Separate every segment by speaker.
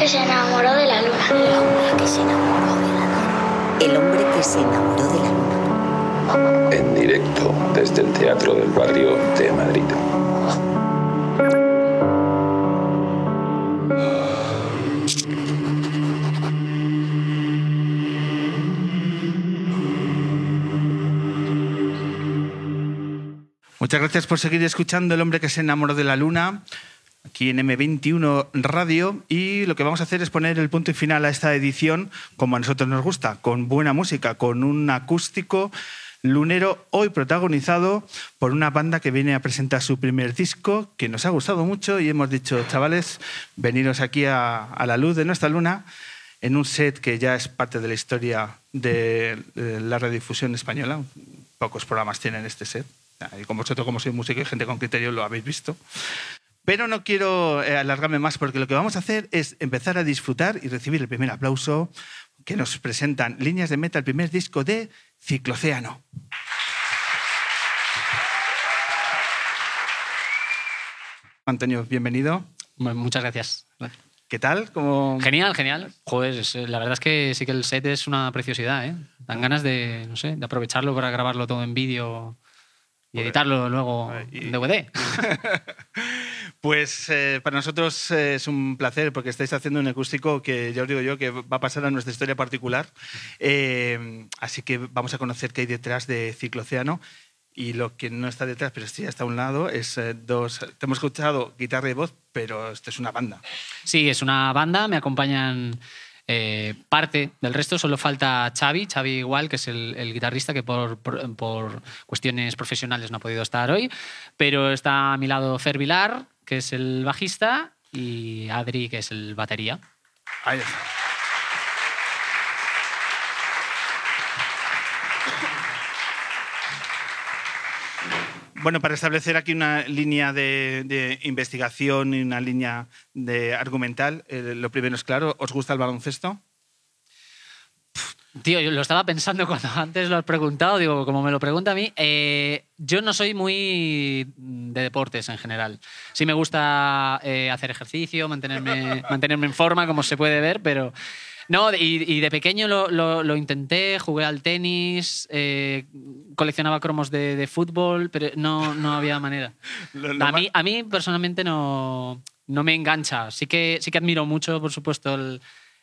Speaker 1: que se enamoró de la luna.
Speaker 2: El hombre que se enamoró de la luna. El hombre que se enamoró de la luna.
Speaker 3: En directo desde el Teatro del Barrio de Madrid.
Speaker 4: Muchas gracias por seguir escuchando El hombre que se enamoró de la luna, aquí en M21 Radio. Y lo que vamos a hacer es poner el punto y final a esta edición, como a nosotros nos gusta, con buena música, con un acústico lunero, hoy protagonizado por una banda que viene a presentar su primer disco, que nos ha gustado mucho y hemos dicho, chavales, veniros aquí a, a la luz de nuestra luna en un set que ya es parte de la historia de, la radiodifusión española. Pocos programas tienen este set. Y como vosotros, como soy músico y gente con criterio, lo habéis visto. Pero no quiero eh, alargarme más porque lo que vamos a hacer es empezar a disfrutar y recibir el primer aplauso que nos presentan Líneas de Meta, el primer disco de Ciclocéano. Antonio, bienvenido.
Speaker 5: Muchas gracias.
Speaker 4: ¿Qué tal? ¿Cómo...
Speaker 5: Genial, genial. Joder, es- la verdad es que sí que el set es una preciosidad, ¿eh? Dan ganas de, no sé, de aprovecharlo para grabarlo todo en vídeo y editarlo luego
Speaker 4: y-
Speaker 5: en DVD.
Speaker 4: Pues eh, para nosotros eh, es un placer porque estáis haciendo un acústico que ya os digo yo que va a pasar a nuestra historia particular. Eh, así que vamos a conocer qué hay detrás de Ciclocéano. Y lo que no está detrás, pero sí está a un lado, es eh, dos. Te hemos escuchado guitarra y voz, pero esto es una banda.
Speaker 5: Sí, es una banda, me acompañan eh, parte del resto, solo falta Xavi, Xavi igual, que es el, guitarrista que por, por- por cuestiones profesionales no ha podido estar hoy, pero está a mi lado Fer Vilar, que es el bajista, y Adri, que es el batería.
Speaker 4: Ahí está. Bueno, para establecer aquí una línea de, investigación y una línea de argumental, eh, lo primero es claro, ¿os gusta el baloncesto?
Speaker 5: Tío, yo lo estaba pensando cuando antes lo has preguntado, digo, como me lo pregunta a mí, eh, yo no soy muy de deportes en general. Sí me gusta eh, hacer ejercicio, mantenerme, mantenerme en forma, como se puede ver, pero... No, y, y de pequeño lo, lo- lo intenté, jugué al tenis, eh, coleccionaba cromos de, de fútbol, pero no, no había manera.
Speaker 4: Lo-
Speaker 5: A mí, a mí personalmente no, no me engancha. Sí que, sí que admiro mucho, por supuesto, el-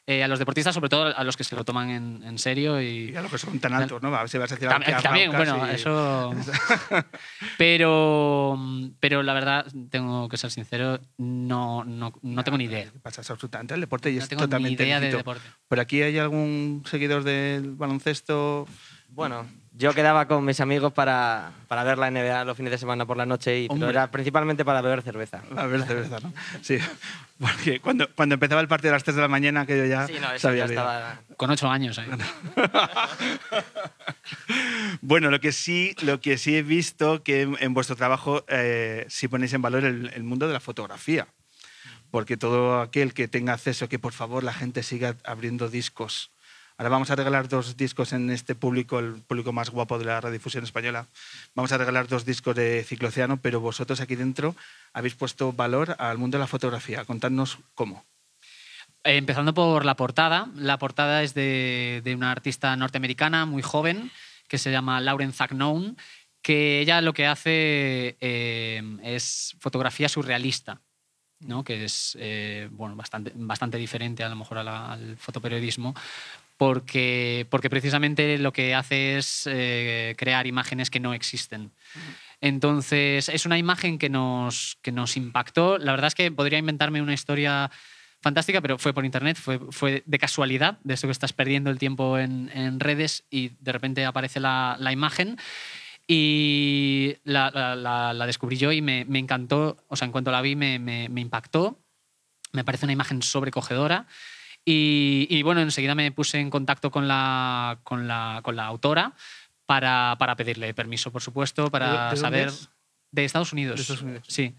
Speaker 5: eh, a los deportistas, sobre todo a los que se lo toman en, en serio. Y,
Speaker 4: Y a lo que son tan altos, ¿no? A ver si vas a decir
Speaker 5: También, también, bueno,
Speaker 4: y-
Speaker 5: eso. pero, pero la verdad, tengo que ser sincero, no, no, no tengo ni idea.
Speaker 4: Pasas absolutamente al deporte y
Speaker 5: No
Speaker 4: es
Speaker 5: tengo ni
Speaker 4: totalmente
Speaker 5: idea de
Speaker 4: lícito.
Speaker 5: deporte.
Speaker 4: ¿Por aquí hay algún seguidor del baloncesto?
Speaker 6: Bueno, yo quedaba con mis amigos para, para ver la NBA los fines de semana por la noche, y, pero era principalmente para beber cerveza.
Speaker 4: A ver, cerveza, ¿no? Sí, porque cuando, cuando empezaba el partido a las 3 de la mañana, que yo ya
Speaker 6: Sí, no, eso
Speaker 4: sabía
Speaker 6: ya estaba...
Speaker 5: Con ocho años. ¿eh?
Speaker 4: Bueno, lo que sí, lo que sí he visto que en, en vuestro trabajo eh, sí ponéis en valor el, el mundo de la fotografía. Porque todo aquel que tenga acceso, que por favor la gente siga abriendo discos. Ahora vamos a regalar dos discos en este público, el público más guapo de la radiodifusión española. Vamos a regalar dos discos de Ciclocéano, pero vosotros aquí dentro habéis puesto valor al mundo de la fotografía. Contadnos cómo.
Speaker 5: Eh, Empezando por la portada. La portada es de, de una artista norteamericana muy joven que se llama Lauren Zagnown, que ella lo que hace eh, es fotografía surrealista, ¿no? que es eh, bueno, bastante, bastante diferente a lo mejor al fotoperiodismo, porque, porque precisamente lo que hace es eh, crear imágenes que no existen. Entonces, es una imagen que nos, que nos impactó. La verdad es que podría inventarme una historia fantástica, pero fue por internet, fue, fue de casualidad, de esto que estás perdiendo el tiempo en, en redes y de repente aparece la, la imagen. Y la- la- la descubrí yo y me, me encantó, o sea, en cuanto la vi me, me- me impactó. Me parece una imagen sobrecogedora. Y, y, bueno, enseguida me puse en contacto con la, con la, con la autora para, para pedirle permiso, por supuesto,
Speaker 4: ¿De-
Speaker 5: para
Speaker 4: de
Speaker 5: saber.
Speaker 4: es?
Speaker 5: De Estados Unidos.
Speaker 4: De Estados Unidos.
Speaker 5: Sí.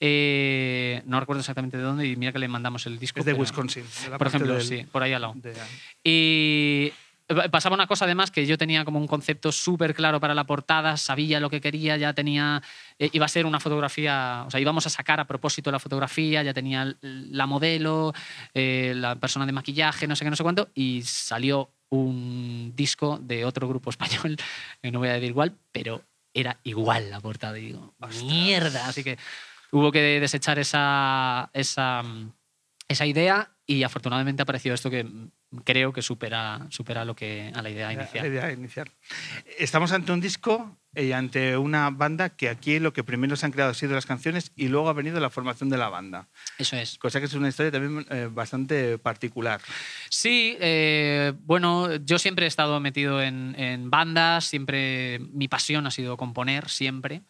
Speaker 5: Eh, no recuerdo exactamente de dónde y mira que le mandamos el disco.
Speaker 4: Es de Wisconsin. de la
Speaker 5: Por ejemplo,
Speaker 4: del-
Speaker 5: sí, por ahí al lado.
Speaker 4: de-
Speaker 5: Y Pasaba una cosa además que yo tenía como un concepto súper claro para la portada, sabía lo que quería, ya tenía, eh, iba a ser una fotografía, o sea, íbamos a sacar a propósito la fotografía, ya tenía la modelo, eh, la persona de maquillaje, no sé qué, no sé cuánto, y salió un disco de otro grupo español, que no voy a decir igual, pero era igual la portada. Y digo, mierda. Así que hubo que desechar esa, esa, mm, esa idea y afortunadamente apareció esto que creo que supera, supera lo que a la idea
Speaker 4: La
Speaker 5: inicial.
Speaker 4: idea inicial. Estamos ante un disco y ante una banda que aquí lo que primero se han creado ha sido las canciones y luego ha venido la formación de la banda.
Speaker 5: Eso es.
Speaker 4: Cosa que es una historia también eh, bastante particular.
Speaker 5: Sí, eh, bueno, yo siempre he estado metido en, en bandas, siempre mi pasión ha sido componer, siempre.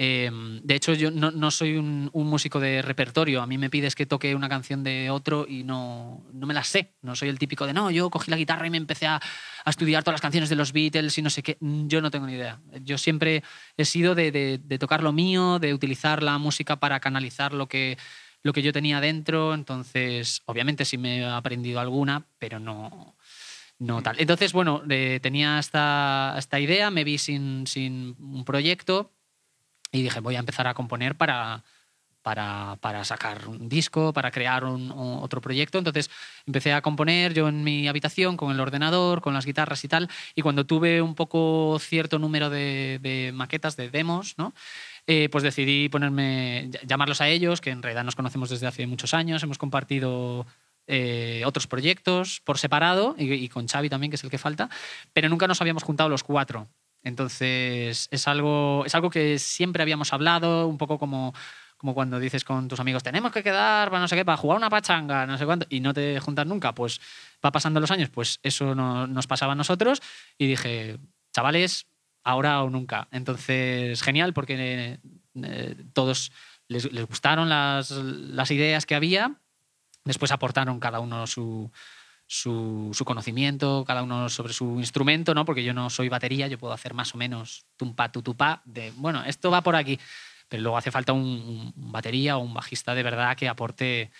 Speaker 5: Eh, de hecho, yo no, soy un, músico de repertorio. A mí me pides que toque una canción de otro y no, no me la sé. No soy el típico de, no, yo cogí la guitarra y me empecé a, estudiar todas las canciones de los Beatles y no sé qué. Yo no tengo ni idea. Yo siempre he sido de tocar lo mío, de utilizar la música para canalizar lo que, lo que yo tenía dentro. Entonces, obviamente sí me he aprendido alguna, pero no, no tal. Entonces, bueno, eh, tenía esta, esta idea, me vi sin, sin un proyecto y dije, voy a empezar a componer para, para, para sacar un disco, para crear un, o- otro proyecto. Entonces empecé a componer yo en mi habitación con el ordenador, con las guitarras y tal. Y cuando tuve un poco cierto número de, de maquetas, de demos, ¿no? Eh, pues decidí ponerme, ll- llamarlos a ellos, que en realidad nos conocemos desde hace muchos años, hemos compartido eh, otros proyectos por separado y, y con Xavi también, que es el que falta, pero nunca nos habíamos juntado los cuatro. Entonces es algo, es algo que siempre habíamos hablado, un poco como, como cuando dices con tus amigos, tenemos que quedar para no sé qué, para jugar una pachanga, no sé cuánto, y no te juntas nunca, pues va pasando los años, pues eso no- nos pasaba a nosotros y dije, chavales, ahora o nunca. Entonces, genial, porque eh, todos les, les gustaron las, las ideas que había, después aportaron cada uno su, su, conocimiento, cada uno sobre su instrumento, ¿no? Porque yo no soy batería, yo puedo hacer más o menos tumpa, tutupá, de, bueno, esto va por aquí. Pero luego hace falta un, batería o un bajista de verdad que aporte,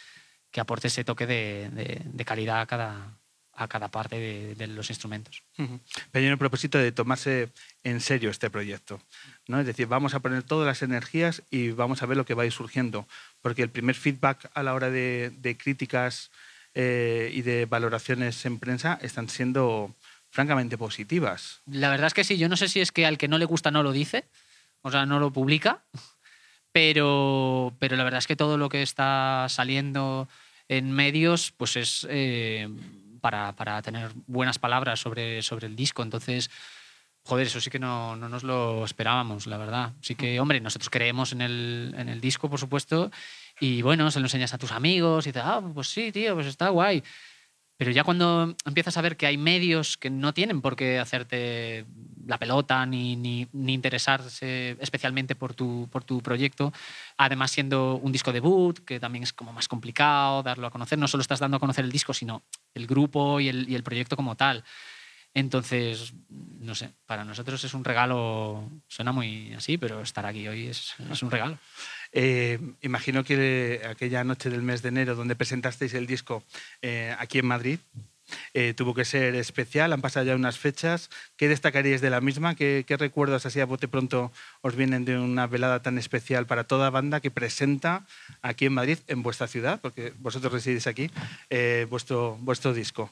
Speaker 5: que aporte ese toque de, calidad a cada, a cada parte de, los instrumentos.
Speaker 4: Pero hay un propósito de tomarse en serio este proyecto. ¿no? Es decir, vamos a poner todas las energías y vamos a ver lo que va a ir surgiendo. Porque el primer feedback a la hora de críticas eh, y de valoraciones en prensa están siendo francamente positivas.
Speaker 5: La verdad es que sí, yo no sé si es que al que no le gusta no lo dice, o sea, no lo publica, pero, pero la verdad es que todo lo que está saliendo en medios pues es eh, para, para tener buenas palabras sobre, sobre el disco. Entonces, joder, eso sí que no, no nos lo esperábamos, la verdad. Sí que, hombre, nosotros creemos en el, en el disco, por supuesto, y bueno, se lo enseñas a tus amigos y dices, ah, pues sí, tío, pues está guay. Pero ya cuando empiezas a ver que hay medios que no tienen por qué hacerte la pelota ni, ni, ni interesarse especialmente por tu, por tu proyecto, además siendo un disco debut, que también es como más complicado darlo a conocer, no solo estás dando a conocer el disco, sino el grupo y el, y el proyecto como tal. Entonces, no sé, para nosotros es un regalo, suena muy así, pero estar aquí hoy es, es un regalo.
Speaker 4: Eh, imagino que aquella noche del mes de enero donde presentasteis el disco eh, aquí en Madrid eh, tuvo que ser especial, han pasado ya unas fechas. ¿Qué destacaríais de la misma? ¿Qué, qué recuerdos así a bote pronto os vienen de una velada tan especial para toda banda que presenta aquí en Madrid, en vuestra ciudad, porque vosotros residís aquí, eh, vuestro, vuestro disco?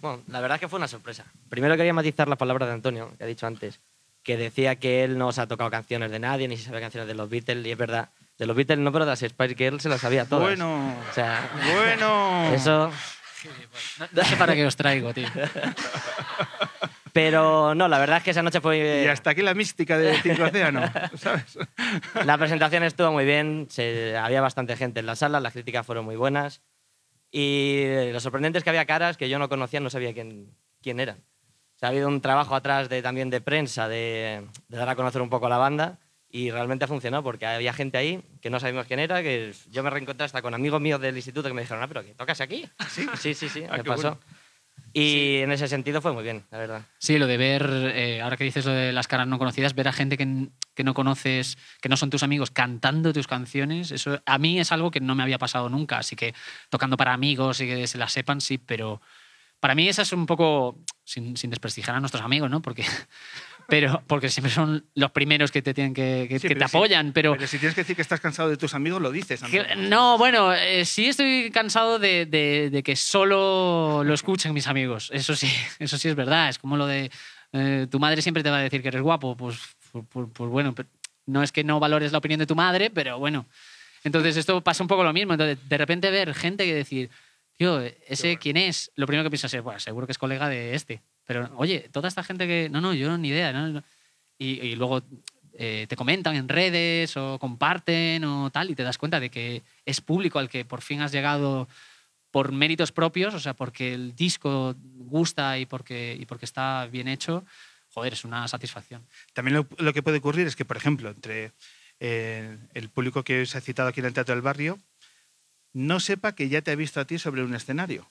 Speaker 6: Bueno, la verdad es que fue una sorpresa. Primero quería matizar las palabras de Antonio, que ha dicho antes, que decía que él no se ha tocado canciones de nadie, ni se sabe canciones de los Beatles, y es verdad. De los Beatles no, pero de las Spice Girls se las sabía todas.
Speaker 4: Bueno,
Speaker 6: O sea,
Speaker 4: bueno.
Speaker 6: eso...
Speaker 5: No, no sé para qué os traigo, tío.
Speaker 6: Pero no, la verdad es que esa noche fue...
Speaker 4: Y hasta aquí la mística de Cinco Océano, ¿sabes?
Speaker 6: La presentación estuvo muy bien, se- había bastante gente en la sala, las críticas fueron muy buenas. Y lo sorprendente es que había caras que yo no conocía, no sabía quién, quién eran. O sea, ha habido un trabajo atrás de, también de prensa, de, de dar a conocer un poco a la banda, y realmente ha funcionado porque había gente ahí que no sabíamos quién era, que yo me reencontré hasta con amigos míos del instituto que me dijeron, ah, pero que tocas aquí. Sí, sí, sí, sí
Speaker 4: Ah,
Speaker 6: me
Speaker 4: qué
Speaker 6: pasó.
Speaker 4: bueno.
Speaker 6: Y en ese sentido fue muy bien, la verdad.
Speaker 5: Sí, lo de ver, eh, ahora que dices lo de las caras no conocidas, ver a gente que, que no conoces, que no son tus amigos, cantando tus canciones, eso a mí es algo que no me había pasado nunca. Así que tocando para amigos y que se las sepan, sí, pero, para mí esa es un poco, sin, sin desprestigiar a nuestros amigos, ¿no? Porque, pero, porque siempre son los primeros que te, tienen que, que-
Speaker 4: Sí,
Speaker 5: que
Speaker 4: pero
Speaker 5: te
Speaker 4: si-
Speaker 5: apoyan, pero...
Speaker 4: Pero si tienes que decir que estás cansado de tus amigos, lo dices.
Speaker 5: que- no, bueno, eh, sí estoy cansado de, de- de que solo lo escuchen mis amigos. Eso sí, eso sí es verdad. Es como lo de eh, tu madre siempre te va a decir que eres guapo. Pues, pues, pues- pues bueno, pero no es que no valores la opinión de tu madre, pero bueno. Entonces esto pasa un poco lo mismo. Entonces, de repente ver gente que decir, tío, ese quién es, lo primero que piensas es, bueno, seguro que es colega de este. Pero, oye, toda esta gente que, no, no, yo ni idea. ¿no? Y, luego eh, te comentan en redes o comparten o tal y te das cuenta de que es público al que por fin has llegado por méritos propios, o sea, porque el disco gusta y porque, y porque está bien hecho, joder, es una satisfacción.
Speaker 4: También lo, lo que puede ocurrir es que, por ejemplo, entre eh, el público que se ha citado aquí en el Teatro del Barrio, no sepa que ya te ha visto a ti sobre un escenario.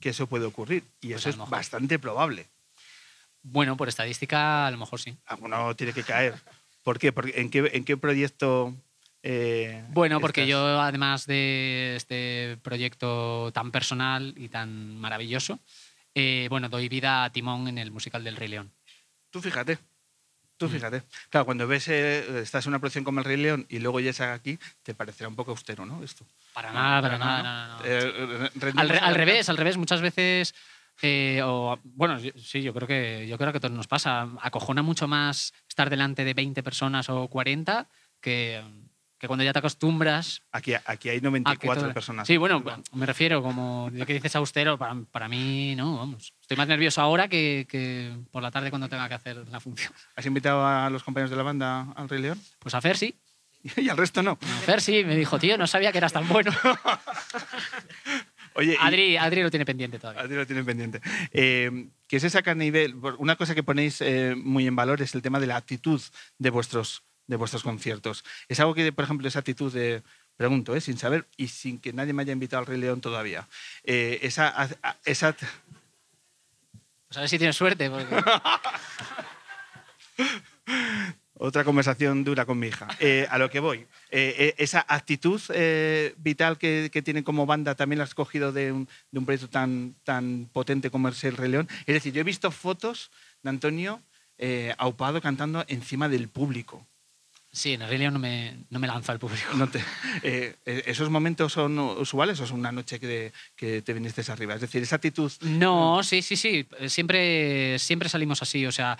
Speaker 4: Que eso puede ocurrir. Y
Speaker 5: Pues
Speaker 4: eso es bastante probable.
Speaker 5: Bueno, por estadística, a lo mejor sí.
Speaker 4: Alguno tiene que caer. ¿Por qué? Porque, ¿en, qué ¿En qué proyecto? eh,
Speaker 5: Bueno, porque
Speaker 4: estás?
Speaker 5: yo, además de este proyecto tan personal y tan maravilloso, eh, bueno, doy vida a Timón en el musical del Rey León.
Speaker 4: Tú fíjate. Tú
Speaker 5: Mm.
Speaker 4: fíjate. Claro, cuando ves, eh, estás en una producción como El Rey León y luego ya estás aquí, te parecerá un poco austero, ¿no? Esto.
Speaker 5: Para nada, para,
Speaker 4: Para
Speaker 5: nada.
Speaker 4: nada,
Speaker 5: no.
Speaker 4: Eh,
Speaker 5: Al, re- al revés, al revés. Muchas veces, eh, o, bueno, sí, yo creo que yo creo que a todos nos pasa. Acojona mucho más estar delante de 20 personas o 40 que, que cuando ya te acostumbras.
Speaker 4: Aquí, aquí hay
Speaker 5: a que
Speaker 4: 94
Speaker 5: todo-
Speaker 4: personas.
Speaker 5: Sí, bueno, me refiero, como de que dices austero, para, para mí no, vamos. Estoy más nervioso ahora que, que por la tarde cuando tenga que hacer la función.
Speaker 4: ¿Has invitado a los compañeros de la banda al Rey León?
Speaker 5: Pues a Fer sí.
Speaker 4: y al resto no.
Speaker 5: A Fer sí, me dijo, tío, no sabía que eras tan bueno.
Speaker 4: Oye,
Speaker 5: Adri, Adri lo tiene pendiente todavía.
Speaker 4: Adri lo tiene pendiente. Eh, ¿Qué se saca a nivel? Una cosa que ponéis eh, muy en valor es el tema de la actitud de vuestros, de vuestros conciertos. Es algo que, por ejemplo, esa actitud de. Pregunto, ¿eh? sin saber y sin que nadie me haya invitado al Rey León todavía. Eh, esa, a- esa,
Speaker 5: Pues a ver si tienes suerte. Porque...
Speaker 4: Otra conversación dura con mi hija. Eh, a lo que voy. Eh, esa actitud eh, vital que, que tienen como banda también la has cogido de un, de un proyecto tan, tan potente como es El Rey León. Es decir, yo he visto fotos de Antonio aupado cantando encima del público.
Speaker 5: Sí, en León no me, no me lanza al público.
Speaker 4: No te- eh, eh, ¿Esos momentos son usuales o es una noche que, que te viniste arriba? Es decir, esa actitud...
Speaker 5: No, sí, sí, sí. Siempre, siempre salimos así. O sea,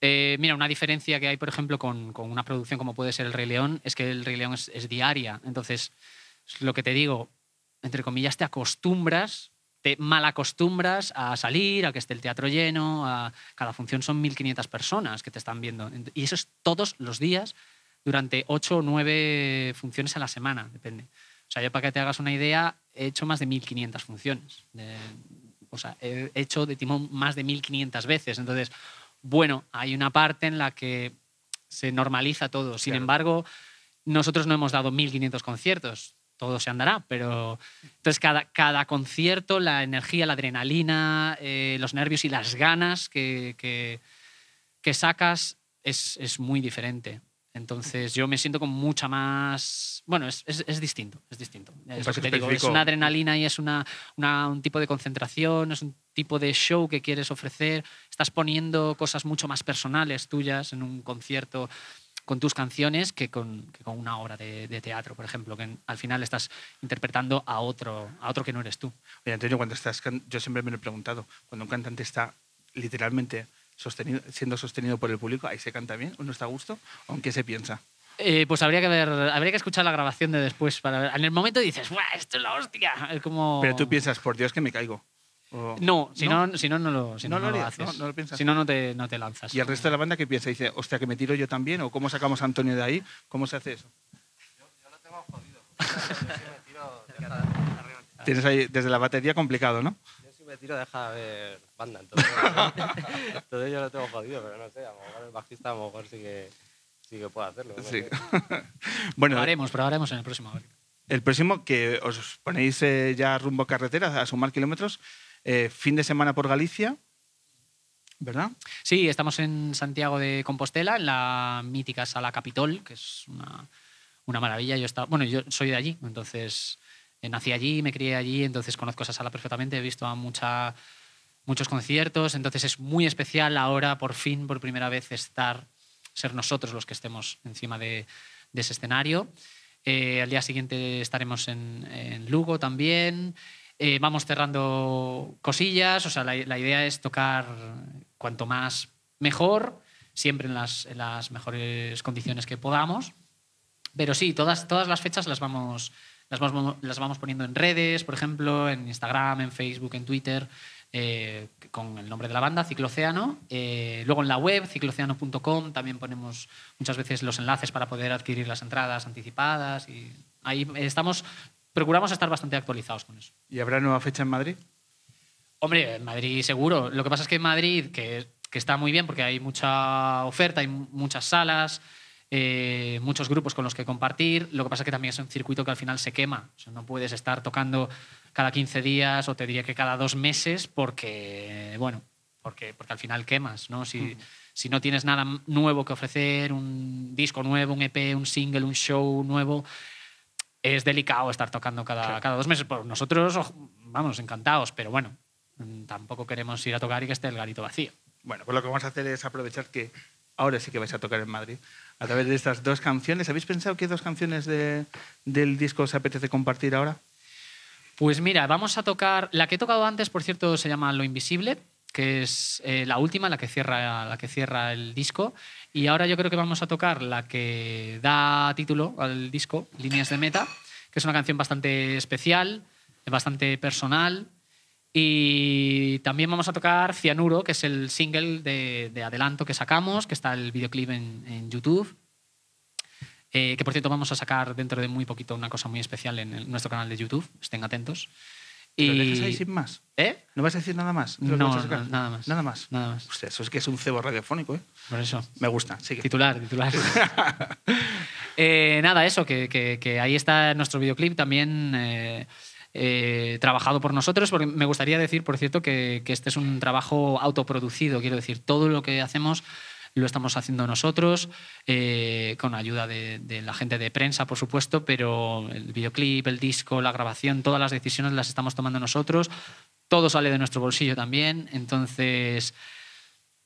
Speaker 5: eh, mira, una diferencia que hay, por ejemplo, con, con una producción como puede ser El Rey León, es que El Rey León es, es diaria. Entonces, es lo que te digo, entre comillas, te acostumbras, te malacostumbras a salir, a que esté el teatro lleno, a cada función son 1.500 personas que te están viendo. Y eso es todos los días durante 8 o 9 funciones a la semana, depende. O sea, yo para que te hagas una idea, he hecho más de 1.500 funciones. De- o sea, he hecho de timón más de 1.500 veces. Entonces, bueno, hay una parte en la que se normaliza todo. Sin
Speaker 4: Claro.
Speaker 5: embargo, nosotros no hemos dado 1.500 conciertos. Todo se andará, pero entonces cada, cada concierto, la energía, la adrenalina, eh, los nervios y las ganas que, que, que sacas es, es muy diferente. Entonces yo me siento con mucha más... Bueno, es, es, es distinto, es distinto. Es lo que te digo, es una adrenalina y es una, una- un tipo de concentración, es un tipo de show que quieres ofrecer. Estás poniendo cosas mucho más personales tuyas en un concierto con tus canciones que con, que con una obra de, de teatro, por ejemplo, que al final estás interpretando a otro, a otro que no eres tú.
Speaker 4: Antonio, cuando estás, yo siempre me lo he preguntado, cuando un cantante está literalmente sostenido, siendo sostenido por el público, ¿ahí se canta bien? ¿Uno está a gusto? ¿O en qué se piensa?
Speaker 5: Eh, pues habría que ver, habría que escuchar la grabación de después para ver. En el momento dices, ¡Buah, esto es la hostia! Es como...
Speaker 4: Pero tú piensas, por Dios que me caigo. O-
Speaker 5: No, si no, si no, no lo, si
Speaker 4: No
Speaker 5: no,
Speaker 4: lo
Speaker 5: no lo
Speaker 4: harías,
Speaker 5: haces.
Speaker 4: no- no lo piensas.
Speaker 5: Si no, no te, no te lanzas.
Speaker 4: ¿Y el resto de la banda qué piensa? Dice, hostia, que me tiro yo también, o cómo sacamos a Antonio de ahí, ¿cómo se hace eso? Tienes ahí desde la batería complicado, ¿no?
Speaker 1: Yo si me tiro deja de ver banda, entonces, entonces yo lo tengo jodido, pero no sé, a lo mejor el bajista a lo mejor sí que, sí que puede hacerlo. no
Speaker 4: Sí. bueno,
Speaker 5: Probaremos, probaremos en el próximo.
Speaker 4: el próximo que os ponéis eh, ya rumbo carretera, a sumar kilómetros, eh, fin de semana por Galicia, ¿verdad?
Speaker 5: Sí, estamos en Santiago de Compostela, en la mítica Sala Capitol, que es una, una maravilla. Yo estaba, bueno, yo soy de allí, entonces eh, nací allí, me crié allí, entonces conozco esa sala perfectamente, he visto a muchos conciertos, entonces es muy especial ahora, por fin, por primera vez, estar, ser nosotros los que estemos encima de, ese escenario. Eh, al día siguiente estaremos en Lugo también. Eh, vamos cerrando cosillas, o sea, la, la idea es tocar cuanto más mejor, siempre en las, en las mejores condiciones que podamos. Pero sí, todas, todas las fechas las vamos, las, vamos, las vamos poniendo en redes, por ejemplo, en Instagram, en Facebook, en Twitter, eh, con el nombre de la banda, Cicloceano. Eh, luego en la web, cicloceano.com, también ponemos muchas veces los enlaces para poder adquirir las entradas anticipadas. Y ahí estamos, procuramos estar bastante actualizados con eso.
Speaker 4: ¿Y habrá nueva fecha en Madrid?
Speaker 5: Hombre, en Madrid seguro. Lo que pasa es que en Madrid, que, que está muy bien porque hay mucha oferta, hay muchas salas, eh, muchos grupos con los que compartir. Lo que pasa es que también es un circuito que al final se quema. O sea, no puedes estar tocando cada 15 días o te diría que cada dos meses porque, bueno, porque, porque al final quemas, ¿no? Si, si no tienes nada nuevo que ofrecer, un disco nuevo, un EP, un single, un show nuevo, es delicado estar tocando cada, cada dos meses. Por nosotros, vamos, encantados, pero bueno, mm, tampoco queremos ir a tocar y que esté el garito vacío.
Speaker 4: Bueno, pues lo que vamos a hacer es aprovechar que ahora sí que vais a tocar en Madrid a través de estas dos canciones. ¿Habéis pensado qué dos canciones de- del disco os apetece compartir ahora?
Speaker 5: Pues mira, vamos a tocar. La que he tocado antes, por cierto, se llama Lo Invisible, que es eh, la última, la que, cierra, la que cierra el disco. Y ahora yo creo que vamos a tocar la que da título al disco, Líneas de Meta, que es una canción bastante especial, bastante personal. Y también vamos a tocar Cianuro, que es el single de, de adelanto que sacamos, que está el videoclip en, en YouTube. Eh, que por cierto vamos a sacar dentro de muy poquito una cosa muy especial en nuestro canal de YouTube, estén atentos.
Speaker 4: ¿Lo
Speaker 5: Y...
Speaker 4: dejas ahí sin más?
Speaker 5: ¿Eh?
Speaker 4: ¿No vas a decir nada más?
Speaker 5: No, no, nada más.
Speaker 4: Nada más.
Speaker 5: Nada más.
Speaker 4: Hostia, eso es que es un cebo radiofónico, ¿eh?
Speaker 5: Por eso.
Speaker 4: Me gusta, sigue.
Speaker 5: Titular, titular. Eh, nada, eso, que, que- que ahí está nuestro videoclip también eh, eh, trabajado por nosotros, porque me gustaría decir, por cierto, que, que este es un trabajo autoproducido, quiero decir, todo lo que hacemos lo estamos haciendo nosotros, eh, con ayuda de, la gente de prensa, por supuesto, pero el videoclip, el disco, la grabación, todas las decisiones las estamos tomando nosotros, todo sale de nuestro bolsillo también, entonces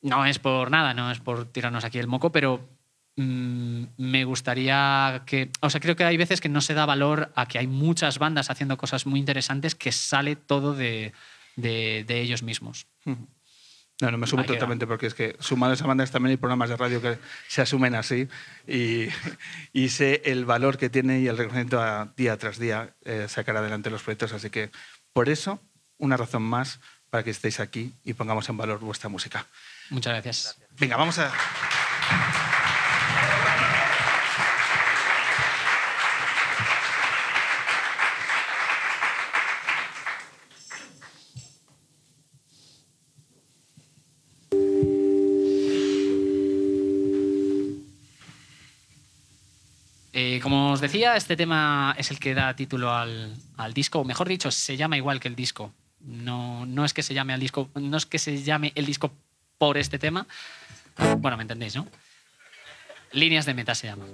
Speaker 5: no es por nada, no es por tirarnos aquí el moco, pero mm, me gustaría que, o sea, creo que hay veces que no se da valor a que hay muchas bandas haciendo cosas muy interesantes que sale todo de, de- de ellos mismos.
Speaker 4: No, no me sumo
Speaker 5: queda.
Speaker 4: totalmente porque es que sumado a esa banda también hay programas de radio que se asumen así y, y sé el valor que tiene y el reconocimiento a día tras día eh, sacar adelante los proyectos. Así que por eso, una razón más para que estéis aquí y pongamos en valor vuestra música.
Speaker 5: Muchas gracias.
Speaker 4: Venga, vamos a...
Speaker 5: Eh, como os decía, este tema es el que da título al, al disco, o mejor dicho, se llama igual que el disco. No, no es que se llame al disco, no es que se llame el disco por este tema. Bueno, me entendéis, ¿no? Líneas de meta se llama.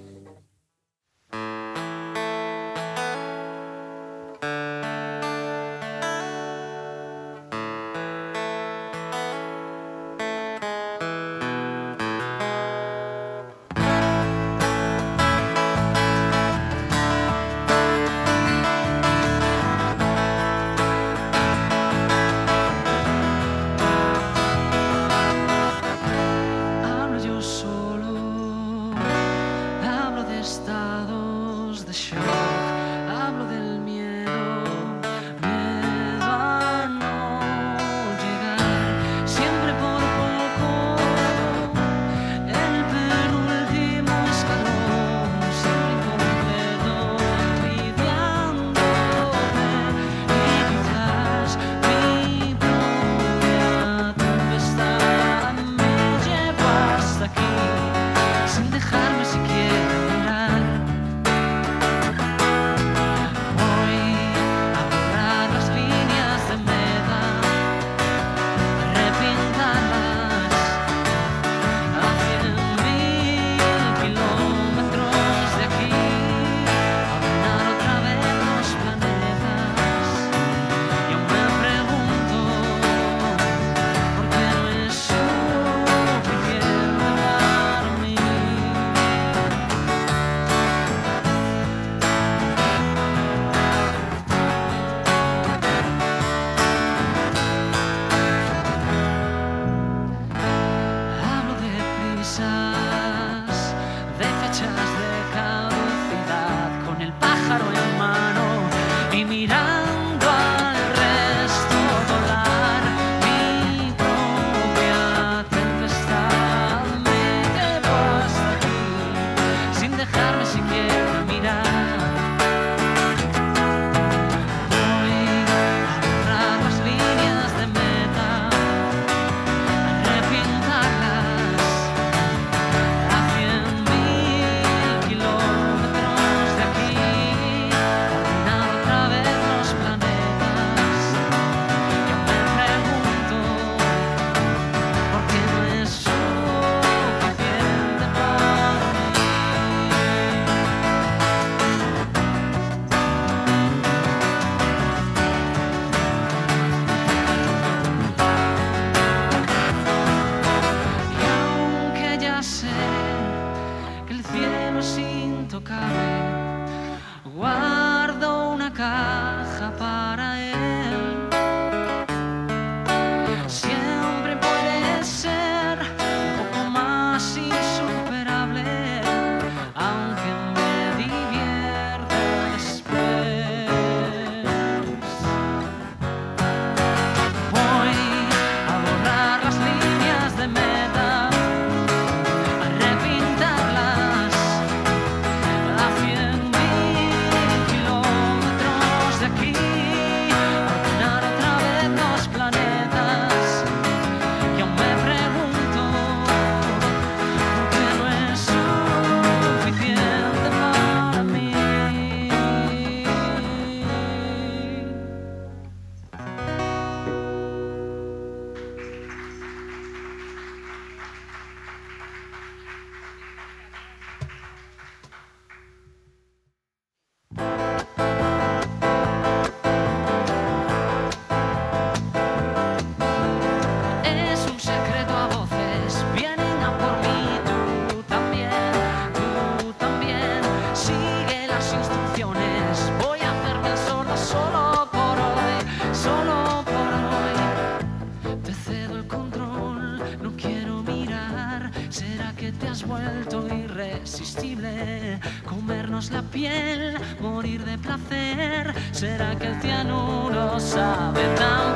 Speaker 5: La piel, morir de placer. ¿Será que el cianuro sabe tan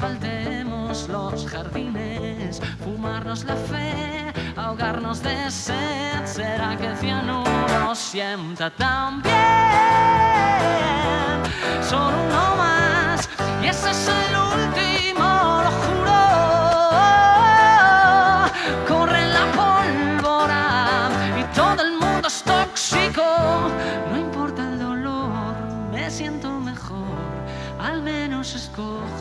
Speaker 5: asfaltemos los jardines, fumarnos la fe, ahogarnos de sed. ¿Será que el cianuro sienta tan bien? Solo uno más, y ese es el último, lo juro. Corre la pólvora y todo el mundo es tóxico. No importa el dolor, me siento mejor. Al menos escojo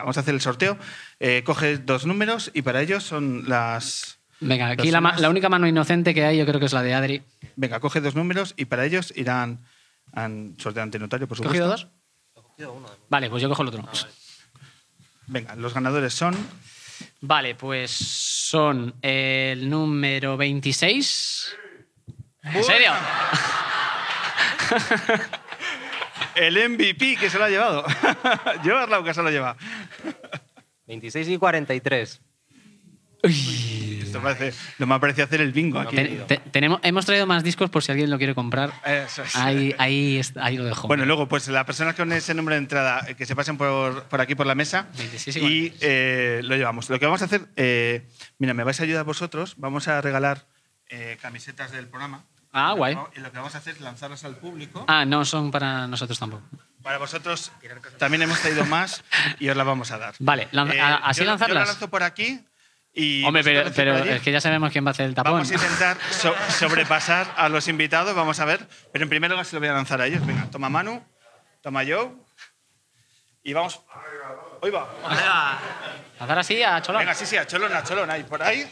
Speaker 4: Venga, vamos a hacer el sorteo. Eh, coges dos números y para ellos son las.
Speaker 5: Venga, aquí la, ma-
Speaker 4: Personas-
Speaker 5: la única mano inocente que hay yo creo que es la de Adri.
Speaker 4: Venga, coge dos números y para ellos irán al sorteo ante notario, por
Speaker 5: ¿Has
Speaker 4: supuesto.
Speaker 5: cogido dos? Vale, pues yo cojo el otro.
Speaker 4: Venga, los ganadores son.
Speaker 5: Vale, pues son el número 26. ¿En serio?
Speaker 4: El MVP que se lo ha llevado. Yo Arlau que se lo lleva.
Speaker 1: 26 y 43.
Speaker 4: Esto parece, lo me parece hacer el bingo aquí.
Speaker 5: Te- te- tenemos, hemos traído más discos por si alguien lo quiere comprar.
Speaker 4: Eso es.
Speaker 5: Ahí, ahí, lo dejo.
Speaker 4: Bueno, luego, pues las personas con ese número de entrada eh, que se pasen por, por aquí por la mesa
Speaker 5: 26 y
Speaker 4: y eh, lo llevamos. Lo que vamos a hacer, eh, mira, me vais a ayudar vosotros. Vamos a regalar eh, camisetas del programa.
Speaker 5: Ah, guay.
Speaker 4: Y lo que vamos a hacer es lanzarlas al público.
Speaker 5: Ah, no son para nosotros tampoco.
Speaker 4: Para vosotros también hemos traído más y os las vamos a dar.
Speaker 5: Vale, lan-
Speaker 4: Eh,
Speaker 5: ¿así
Speaker 4: yo, Yo
Speaker 5: lanzarlas?
Speaker 4: la lanzo por aquí y.
Speaker 5: Hombre, pero, pero es que ya sabemos quién va a hacer el tapón.
Speaker 4: Vamos a intentar so- sobrepasar a los invitados, vamos a ver. Pero en primer lugar se lo voy a lanzar a ellos. Venga, toma Manu, toma Joe. Y vamos. Hoy va.
Speaker 5: A dar así a Cholón.
Speaker 4: Venga, sí, sí, a Cholón, a Cholón, ahí por ahí.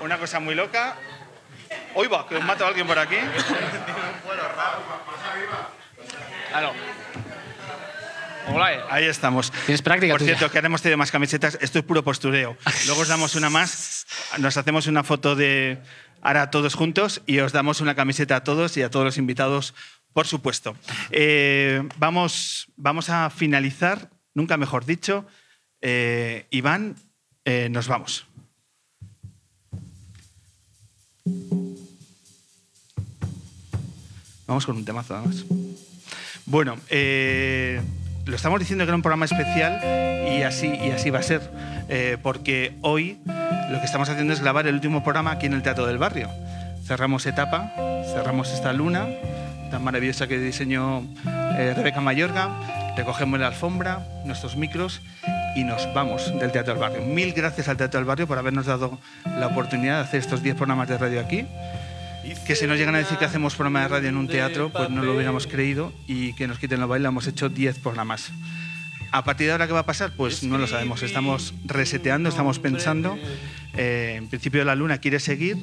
Speaker 4: Una cosa muy loca. Hoy va, que os mato a alguien por aquí.
Speaker 7: Claro. Hola, eh.
Speaker 4: Ahí estamos.
Speaker 5: Tienes práctica
Speaker 4: Por cierto, que haremos más camisetas. Esto es puro postureo. Luego os damos una más. Nos hacemos una foto de ahora todos juntos y os damos una camiseta a todos y a todos los invitados, por supuesto. Eh, vamos, vamos a finalizar, nunca mejor dicho. Eh, Iván, eh, nos vamos. Vamos con un temazo, además. Bueno, eh, lo estamos diciendo que era un programa especial y así, y así va a ser, eh, porque hoy lo que estamos haciendo es grabar el último programa aquí en el Teatro del Barrio. Cerramos etapa, cerramos esta luna tan maravillosa que diseñó eh, Rebeca Mayorga, recogemos la alfombra, nuestros micros y nos vamos del Teatro del Barrio. Mil gracias al Teatro del Barrio por habernos dado la oportunidad de hacer estos 10 programas de radio aquí que si nos llegan a decir que hacemos programa de radio en un teatro, pues no lo hubiéramos creído y que nos quiten la baila, hemos hecho 10 programas. A partir de ahora, ¿qué va a pasar? Pues no lo sabemos. Estamos reseteando, estamos pensando. Eh, en principio, la luna quiere seguir,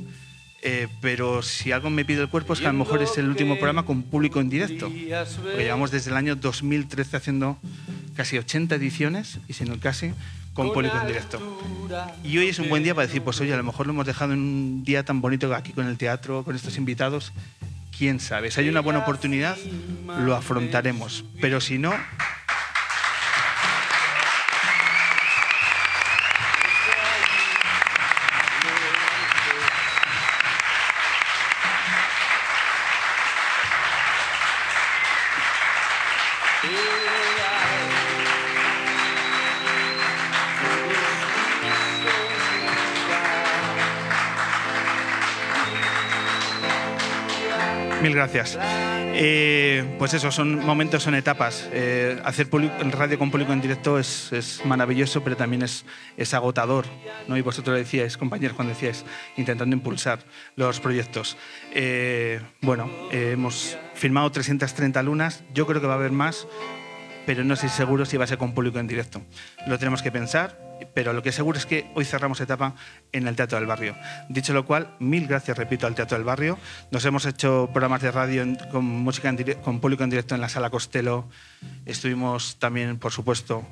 Speaker 4: eh, pero si algo me pide el cuerpo es que a lo mejor es el último programa con público en directo. Porque llevamos desde el año 2013 haciendo casi 80 ediciones, y si no casi, con público en directo. Y hoy es un buen día para decir, pues oye, a lo mejor lo hemos dejado en un día tan bonito aquí con el teatro, con estos invitados. Quién sabe, si hay una buena oportunidad, lo afrontaremos. Pero si no, gracias. Eh, pues eso, son momentos, son etapas. Eh, hacer radio con público en directo es, es maravilloso, pero también es, es agotador. ¿no? Y vosotros lo decíais, compañeros, cuando decíais, intentando impulsar los proyectos. Eh, bueno, eh, hemos filmado 330 lunas, yo creo que va a haber más, pero no estoy seguro si va a ser con público en directo. Lo tenemos que pensar, pero lo que seguro es que hoy cerramos etapa en el Teatro del Barrio. Dicho lo cual, mil gracias, repito, al Teatro del Barrio. Nos hemos hecho programas de radio con, música en dire- con público en directo en la Sala Costello. Estuvimos también, por supuesto,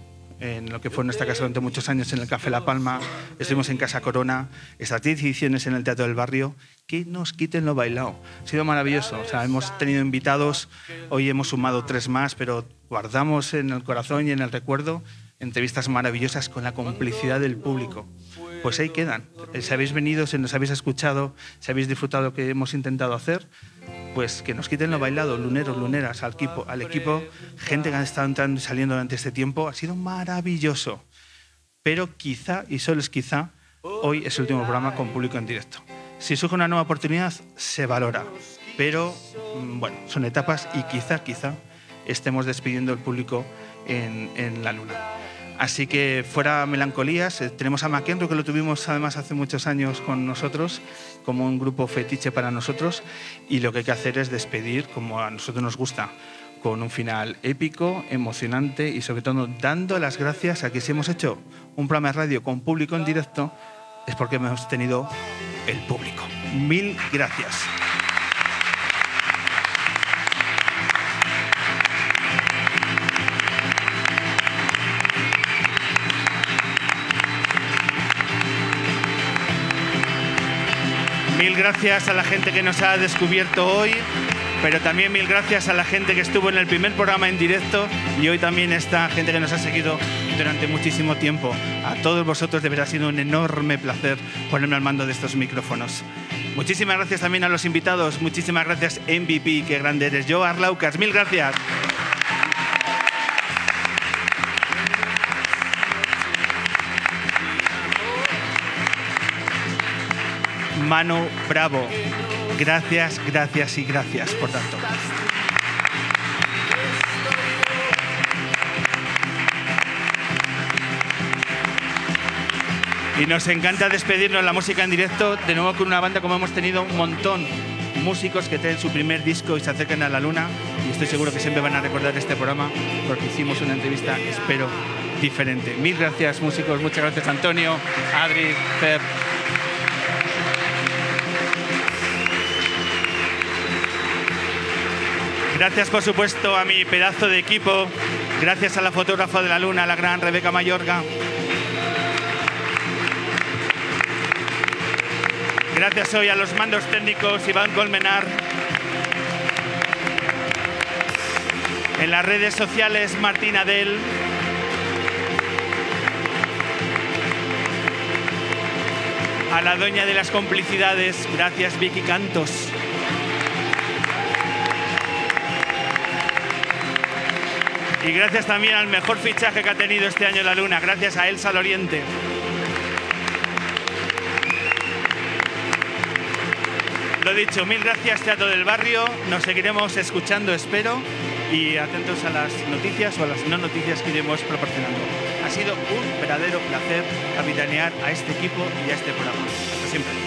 Speaker 4: en lo que fue nuestra casa durante muchos años en el Café La Palma, estuvimos en Casa Corona, estas 10 ediciones en el Teatro del Barrio, que nos quiten lo bailado. Ha sido maravilloso, o sea, hemos tenido invitados, hoy hemos sumado tres más, pero guardamos en el corazón y en el recuerdo entrevistas maravillosas con la complicidad del público. Pues ahí quedan. Eh, Si habéis venido, si nos habéis escuchado, si habéis disfrutado lo que hemos intentado hacer, pues que nos quiten lo bailado, luneros, luneras, al equipo, al equipo, gente que ha estado entrando y saliendo durante este tiempo, ha sido maravilloso. Pero quizá, y solo es quizá, hoy es el último programa con público en directo. Si surge una nueva oportunidad, se valora. Pero, mm, bueno, son etapas y quizá, quizá, estemos despidiendo el público en, en la luna. Así que fuera melancolías, eh, tenemos a McEnroe que lo tuvimos además hace muchos años con nosotros como un grupo fetiche para nosotros y lo que hay que hacer es despedir como a nosotros nos gusta con un final épico, emocionante y sobre todo dando las gracias a que si hemos hecho un programa de radio con público en directo es porque hemos tenido el público. Mil gracias. Mil gracias a la gente que nos ha descubierto hoy, pero también mil gracias a la gente que estuvo en el primer programa en directo y hoy también esta gente que nos ha seguido durante muchísimo tiempo. A todos vosotros de verdad ha sido un enorme placer ponerme al mando de estos micrófonos. Muchísimas gracias también a los invitados, muchísimas gracias MVP, qué grande eres. Yo, Arlaucas, mil gracias. Manu Bravo. Gracias, gracias y gracias por tanto. Y nos encanta despedirnos de la música en directo, de nuevo con una banda como hemos tenido un montón. Músicos que tienen su primer disco y se acercan a la luna. y estoy seguro que siempre van a recordar este programa porque hicimos una entrevista, espero, diferente. Mil gracias, músicos. Muchas gracias, Antonio, Adri, Fer. Gracias, por supuesto, a mi pedazo de equipo. Gracias a la fotógrafa de la luna, la gran Rebeca Mayorga. Gracias hoy a los mandos técnicos Iván Colmenar. En las redes sociales Martín Adel. A la doña de las complicidades, gracias Vicky Cantos. Y gracias también al mejor fichaje que ha tenido este año la Luna, gracias a Elsa Loriente. Lo dicho, mil gracias Teatro del Barrio, nos seguiremos escuchando, espero, y atentos a las noticias o a las no noticias que iremos proporcionando. Ha sido un verdadero placer capitanear a este equipo y a este programa. Hasta siempre.